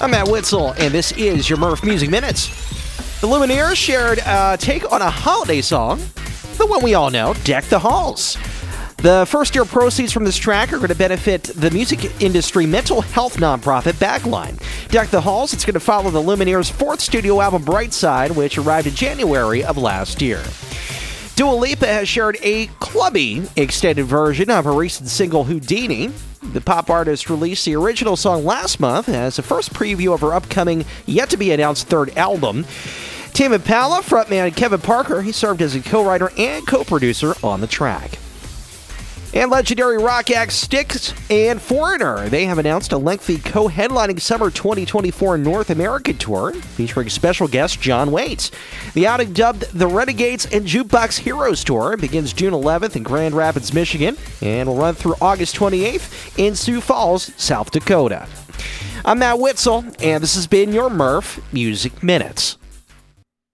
I'm Matt Witzel, and this is your Merf Music Minutes. The Lumineers shared a take on a holiday song, the one we all know, Deck the Halls. The first year proceeds from this track are going to benefit the music industry mental health nonprofit Backline. Deck the Halls, it's going to follow the Lumineers' fourth studio album, Brightside, which arrived in January of last year. Dua Lipa has shared a clubby extended version of her recent single Houdini. The pop artist released the original song last month as a first preview of her upcoming, yet to be announced third album. Tame Impala frontman Kevin Parker, he served as a co-writer and co-producer on the track. And legendary rock acts Styx and Foreigner. They have announced a lengthy co headlining summer 2024 North American tour featuring special guest John Waite. The outing, dubbed the Renegades and Jukebox Heroes Tour, begins June 11th in Grand Rapids, Michigan, and will run through August 28th in Sioux Falls, South Dakota. I'm Matt Witzel, and this has been your Merf Music Minutes.